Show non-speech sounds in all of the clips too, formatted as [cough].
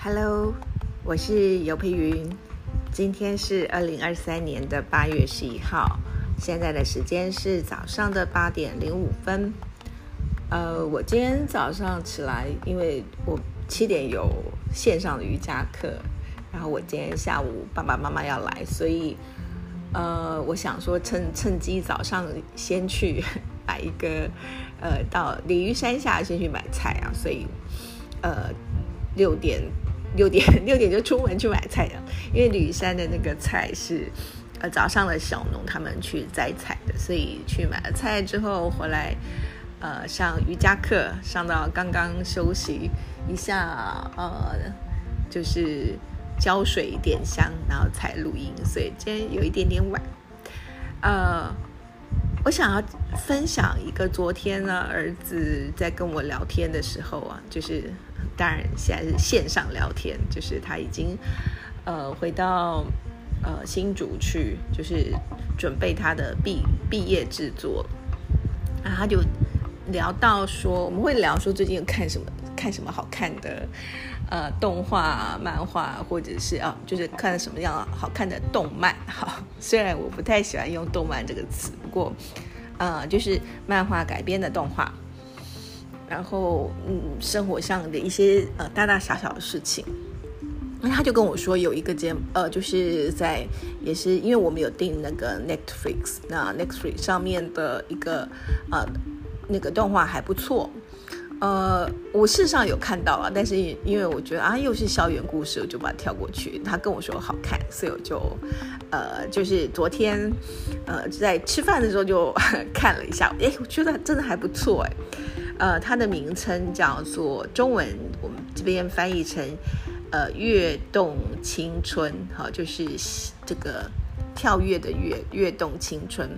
Hello，我是尤佩云。今天是二零二三年的八月十一号，现在的时间是早上的八点零五分。呃，我今天早上起来，因为我七点有线上的瑜伽课，然后我今天下午爸爸妈妈要来，所以呃，我想说趁趁机早上先去 [laughs] 买一个呃，到鲤鱼山下先去买菜啊，所以呃六点。六点 [laughs] 六点就出门去买菜了，因为吕山的那个菜是呃早上的小农他们去摘菜的，所以去买了菜之后回来呃上瑜伽课，上到刚刚休息一下呃就是浇水点香，然后才录音，所以今天有一点点晚。呃，我想要分享一个昨天呢儿子在跟我聊天的时候啊，就是。当然，现在是线上聊天，就是他已经呃回到呃新竹去，就是准备他的毕毕业制作。然后他就聊到说，我们会聊说最近有看什么看什么好看的呃动画、漫画，或者是啊，就是看什么样好看的动漫。[laughs] 哈，虽然我不太喜欢用动漫这个词，不过呃，就是漫画改编的动画。然后，嗯，生活上的一些呃大大小小的事情，那他就跟我说有一个节目，呃，就是在也是因为我们有订那个 Netflix，那 Netflix 上面的一个呃那个动画还不错，呃，我事实上有看到啊，但是因为我觉得啊又是校园故事，我就把它跳过去。他跟我说好看，所以我就呃就是昨天呃在吃饭的时候就看了一下，哎，我觉得真的还不错，哎。呃，它的名称叫做中文，我们这边翻译成呃“跃动青春”哈，就是这个跳跃的跃，跃动青春。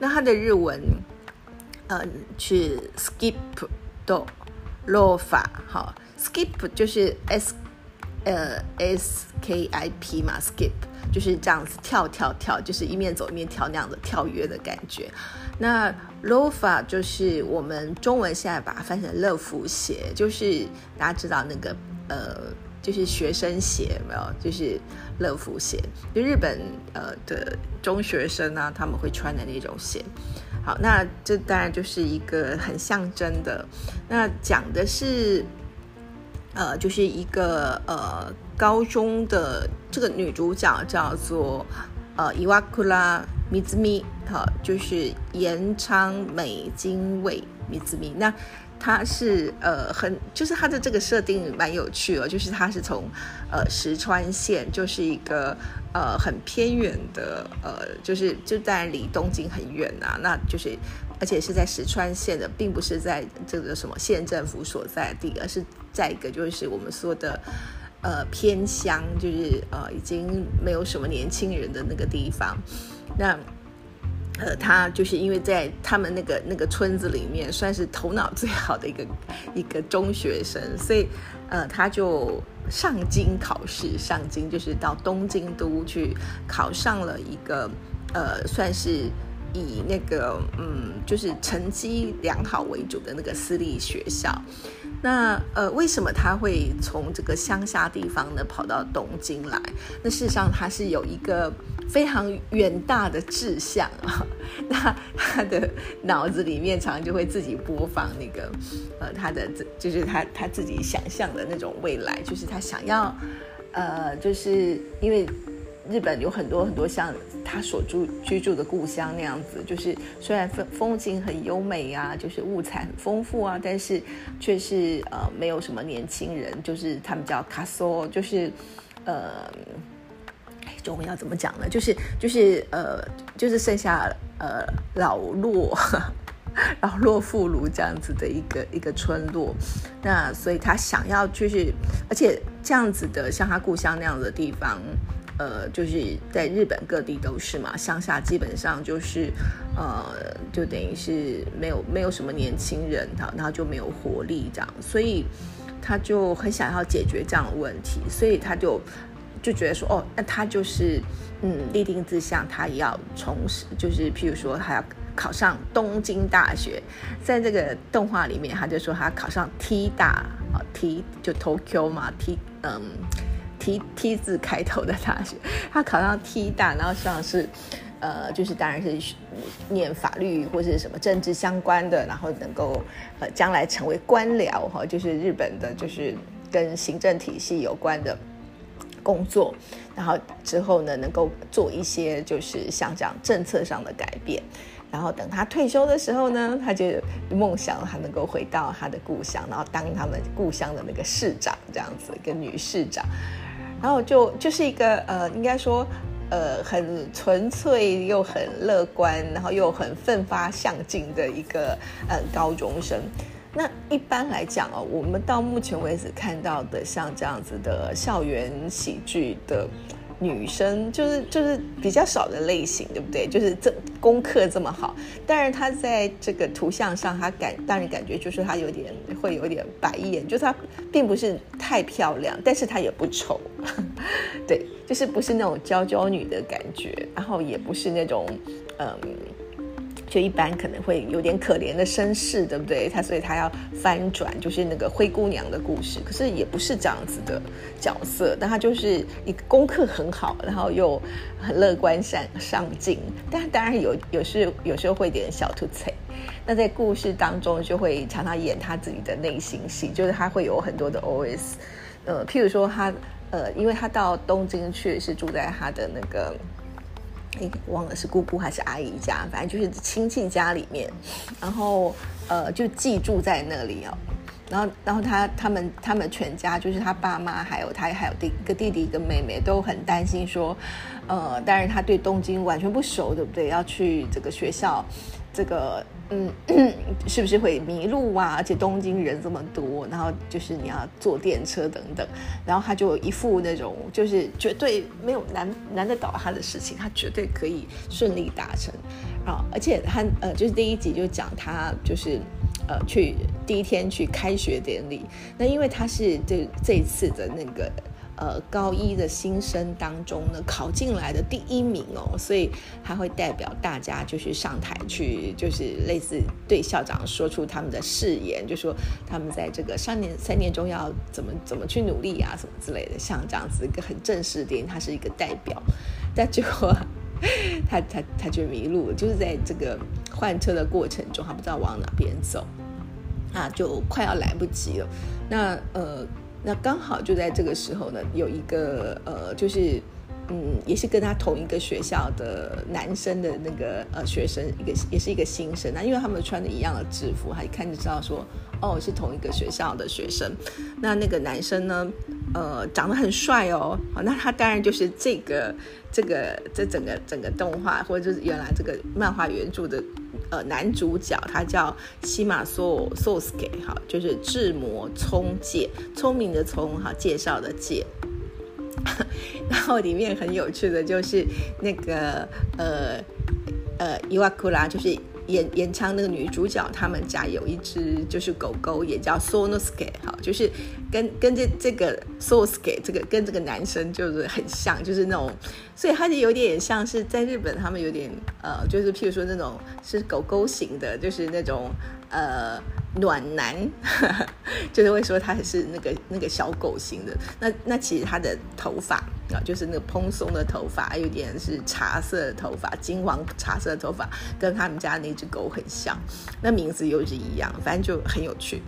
那它的日文呃是 skip do lo fa 哈，skip 就是 s 呃 s k i p 嘛，skip 就是这样子跳跳跳，就是一面走一面跳那样的跳跃的感觉。那 lofa 就是我们中文现在把它翻成乐福鞋，就是大家知道那个呃，就是学生鞋没有，就是乐福鞋，就日本呃的中学生呢他们会穿的那种鞋。好，那这当然就是一个很象征的，那讲的是呃，就是一个呃高中的这个女主角叫做呃伊瓦库拉。米兹米，好，就是盐昌美津卫米兹米。那它是呃很，就是它的这个设定蛮有趣哦，就是它是从呃石川县，就是一个呃很偏远的呃，就是就在离东京很远啊。那就是而且是在石川县的，并不是在这个什么县政府所在地，而是在一个就是我们说的呃偏乡，就是呃已经没有什么年轻人的那个地方。那，呃，他就是因为在他们那个那个村子里面，算是头脑最好的一个 [laughs] 一个中学生，所以，呃，他就上京考试，上京就是到东京都去考上了一个，呃，算是以那个嗯，就是成绩良好为主的那个私立学校。那呃，为什么他会从这个乡下地方呢跑到东京来？那事实上他是有一个非常远大的志向啊。[laughs] 那他的脑子里面常常就会自己播放那个呃，他的就是他他自己想象的那种未来，就是他想要呃，就是因为。日本有很多很多像他所住居住的故乡那样子，就是虽然风风景很优美啊，就是物产很丰富啊，但是却是呃没有什么年轻人，就是他们叫卡索，就是呃，中文要怎么讲呢？就是就是呃就是剩下呃老弱 [laughs] 老弱妇孺这样子的一个一个村落，那所以他想要就是，而且这样子的像他故乡那样的地方。呃，就是在日本各地都是嘛，乡下基本上就是，呃，就等于是没有没有什么年轻人，哈，然后就没有活力这样，所以他就很想要解决这样的问题，所以他就就觉得说，哦，那他就是，嗯，立定志向，他也要从事，就是譬如说，他要考上东京大学。在这个动画里面，他就说他考上 T 大啊，T 就 Tokyo 嘛，T 嗯，T T 字开头的大学，他考上 T 大，然后上是。呃，就是当然是念法律或者什么政治相关的，然后能够呃将来成为官僚哈，就是日本的，就是跟行政体系有关的工作，然后之后呢能够做一些就是像这样政策上的改变，然后等他退休的时候呢，他就梦想他能够回到他的故乡，然后当他们故乡的那个市长这样子，一个女市长，然后就就是一个呃，应该说。呃，很纯粹又很乐观，然后又很奋发向进的一个呃高中生。那一般来讲哦，我们到目前为止看到的像这样子的校园喜剧的。女生就是就是比较少的类型，对不对？就是这功课这么好，但是她在这个图像上，她感让人感觉就是她有点会有点白眼，就是她并不是太漂亮，但是她也不丑，[laughs] 对，就是不是那种娇娇女的感觉，然后也不是那种嗯。就一般可能会有点可怜的身世，对不对？他所以他要翻转，就是那个灰姑娘的故事。可是也不是这样子的角色，但他就是一个功课很好，然后又很乐观上上进。但当然有有时有时候会点小突兀。那在故事当中就会常常演他自己的内心戏，就是他会有很多的 OS。呃，譬如说他呃，因为他到东京去是住在他的那个。哎，忘了是姑姑还是阿姨家，反正就是亲戚家里面，然后呃就寄住在那里哦。然后然后他他们他们全家就是他爸妈还有他还有弟一个弟弟一个妹妹都很担心说，呃，但是他对东京完全不熟，对不对？要去这个学校。这个嗯，[clears throat] 是不是会迷路啊？而且东京人这么多，然后就是你要坐电车等等，然后他就一副那种就是绝对没有难难得倒他的事情，他绝对可以顺利达成啊！而且他呃，就是第一集就讲他就是呃去第一天去开学典礼，那因为他是这这一次的那个。呃，高一的新生当中呢，考进来的第一名哦，所以他会代表大家就是上台去，就是类似对校长说出他们的誓言，就说他们在这个三年三年中要怎么怎么去努力啊，什么之类的，像这样子一个很正式的电影，他是一个代表，但结果他他他就迷路了，就是在这个换车的过程中，他不知道往哪边走，啊，就快要来不及了，那呃。那刚好就在这个时候呢，有一个呃，就是嗯，也是跟他同一个学校的男生的那个呃学生，一个也是一个新生啊，因为他们穿的一样的制服，他一看就知道说，哦，是同一个学校的学生。那那个男生呢，呃，长得很帅哦，好，那他当然就是这个这个这整个整个动画或者就是原来这个漫画原著的。呃，男主角他叫西马索索斯给，哈，就是智魔聪介，聪明的聪，哈，介绍的介。[laughs] 然后里面很有趣的就是那个呃呃伊瓦库拉，就是演演唱那个女主角，他们家有一只就是狗狗，也叫 Sonosuke，哈，就是跟跟这这个 Sonosuke 这个跟这个男生就是很像，就是那种。所以他就有点像是在日本，他们有点呃，就是譬如说那种是狗狗型的，就是那种呃暖男，[laughs] 就是会说他是那个那个小狗型的。那那其实他的头发啊，就是那个蓬松的头发，有点是茶色的头发，金黄茶色的头发，跟他们家那只狗很像。那名字又是一样，反正就很有趣。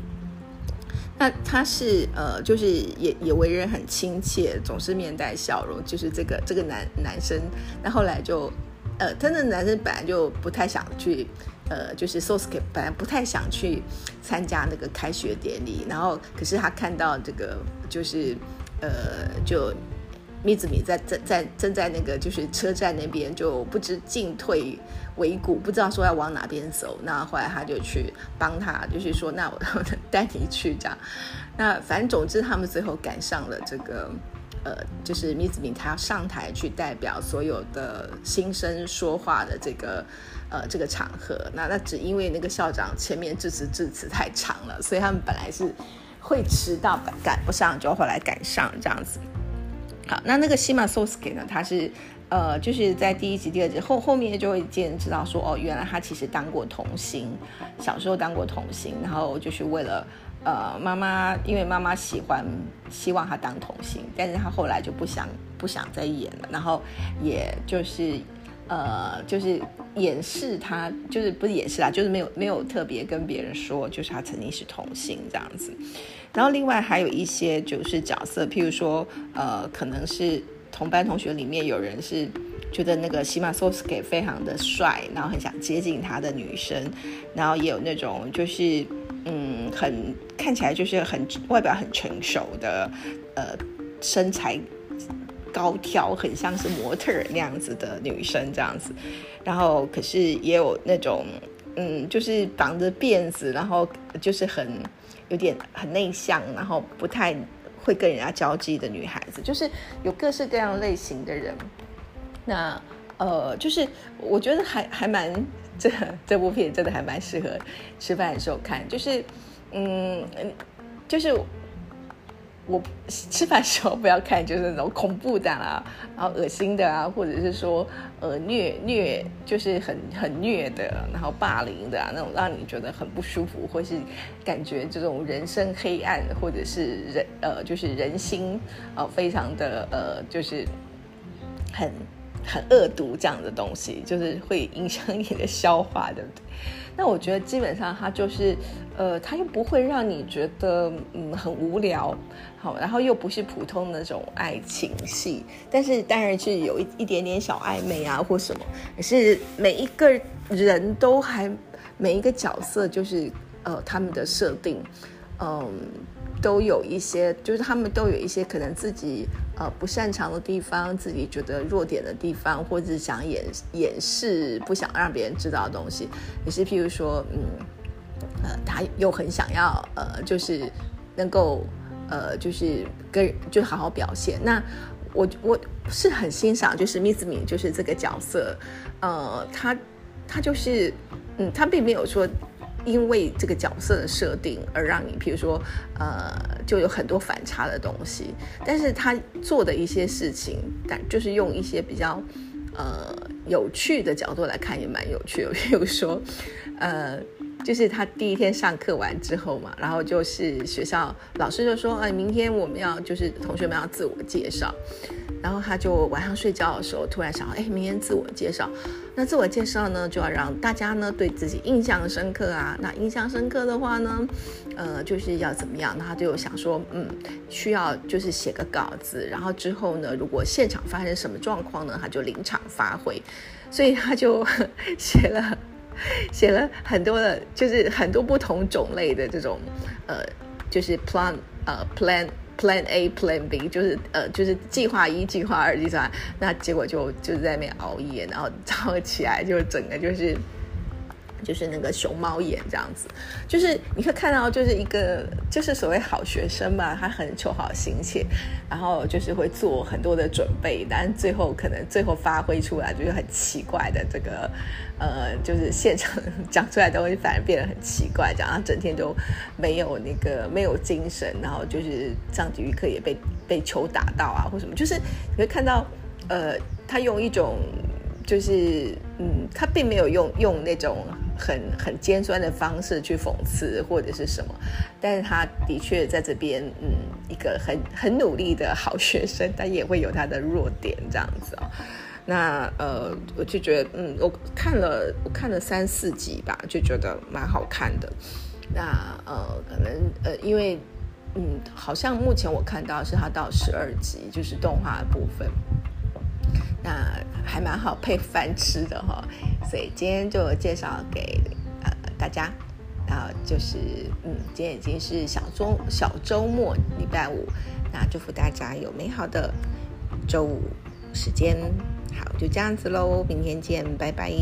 那他是呃，就是也也为人很亲切，总是面带笑容。就是这个这个男男生，那后来就呃，他那男生本来就不太想去，呃，就是 Sosuke 本来不太想去参加那个开学典礼，然后可是他看到这个就是呃就。米子米在在在正在那个就是车站那边就不知进退维谷，不知道说要往哪边走。那后来他就去帮他，就是说那我 [laughs] 带你去这样。那反正总之他们最后赶上了这个呃，就是米子米他要上台去代表所有的新生说话的这个呃这个场合。那那只因为那个校长前面致辞致辞太长了，所以他们本来是会迟到赶不上，就后来赶上这样子。好，那那个西马索斯基呢？他是呃，就是在第一集、第二集后后面就会见知道说，哦，原来他其实当过童星，小时候当过童星，然后就是为了呃妈妈，因为妈妈喜欢希望他当童星，但是他后来就不想不想再演了，然后也就是呃就是掩饰他，就是不是掩饰啦，就是没有没有特别跟别人说，就是他曾经是童星这样子。然后另外还有一些就是角色，譬如说呃可能是。同班同学里面有人是觉得那个西马索斯给非常的帅，然后很想接近他的女生，然后也有那种就是嗯很看起来就是很外表很成熟的呃身材高挑，很像是模特那样子的女生这样子，然后可是也有那种嗯就是绑着辫子，然后就是很有点很内向，然后不太。会跟人家交际的女孩子，就是有各式各样类型的人。那呃，就是我觉得还还蛮这这部片真的还蛮适合吃饭的时候看，就是嗯，就是。我吃饭时候不要看，就是那种恐怖的啊，然后恶心的啊，或者是说呃虐虐，就是很很虐的，然后霸凌的啊，那种让你觉得很不舒服，或是感觉这种人生黑暗，或者是人呃就是人心呃非常的呃就是很很恶毒这样的东西，就是会影响你的消化，对不对？那我觉得基本上它就是，呃，它又不会让你觉得嗯很无聊，好，然后又不是普通的那种爱情戏，但是当然是有一一点点小暧昧啊或什么，可是每一个人都还每一个角色就是呃他们的设定，嗯。都有一些，就是他们都有一些可能自己呃不擅长的地方，自己觉得弱点的地方，或者想掩掩饰不想让别人知道的东西。也是譬如说，嗯，呃，他又很想要呃，就是能够呃，就是跟就好好表现。那我我是很欣赏，就是 Miss 米就是这个角色，呃，他他就是嗯，他并没有说。因为这个角色的设定而让你，比如说，呃，就有很多反差的东西。但是他做的一些事情，但就是用一些比较，呃，有趣的角度来看，也蛮有趣的。比如说，呃，就是他第一天上课完之后嘛，然后就是学校老师就说，哎，明天我们要就是同学们要自我介绍。然后他就晚上睡觉的时候突然想，哎，明天自我介绍。那自我介绍呢，就要让大家呢对自己印象深刻啊。那印象深刻的话呢，呃，就是要怎么样？那他就想说，嗯，需要就是写个稿子，然后之后呢，如果现场发生什么状况呢，他就临场发挥。所以他就 [laughs] 写了 [laughs] 写了很多的，就是很多不同种类的这种，呃，就是 plan 呃 plan。Plan A, Plan B，就是呃，就是计划一、计划二、计划，那结果就就在那边熬夜，然后早上起来就整个就是。就是那个熊猫眼这样子，就是你会看到，就是一个就是所谓好学生嘛，他很求好心切，然后就是会做很多的准备，但最后可能最后发挥出来就是很奇怪的这个，呃，就是现场讲出来的东西反而变得很奇怪，这样他整天都没有那个没有精神，然后就是上体育课也被被球打到啊或什么，就是你会看到，呃，他用一种就是嗯，他并没有用用那种。很很尖酸的方式去讽刺或者是什么，但是他的确在这边，嗯，一个很很努力的好学生，他也会有他的弱点这样子哦。那呃，我就觉得，嗯，我看了我看了三四集吧，就觉得蛮好看的。那呃，可能呃，因为嗯，好像目前我看到是他到十二集，就是动画的部分。那还蛮好配饭吃的哈，所以今天就介绍给呃大家，然后就是嗯，今天已经是小周小周末礼拜五，那祝福大家有美好的周五时间，好就这样子喽，明天见，拜拜。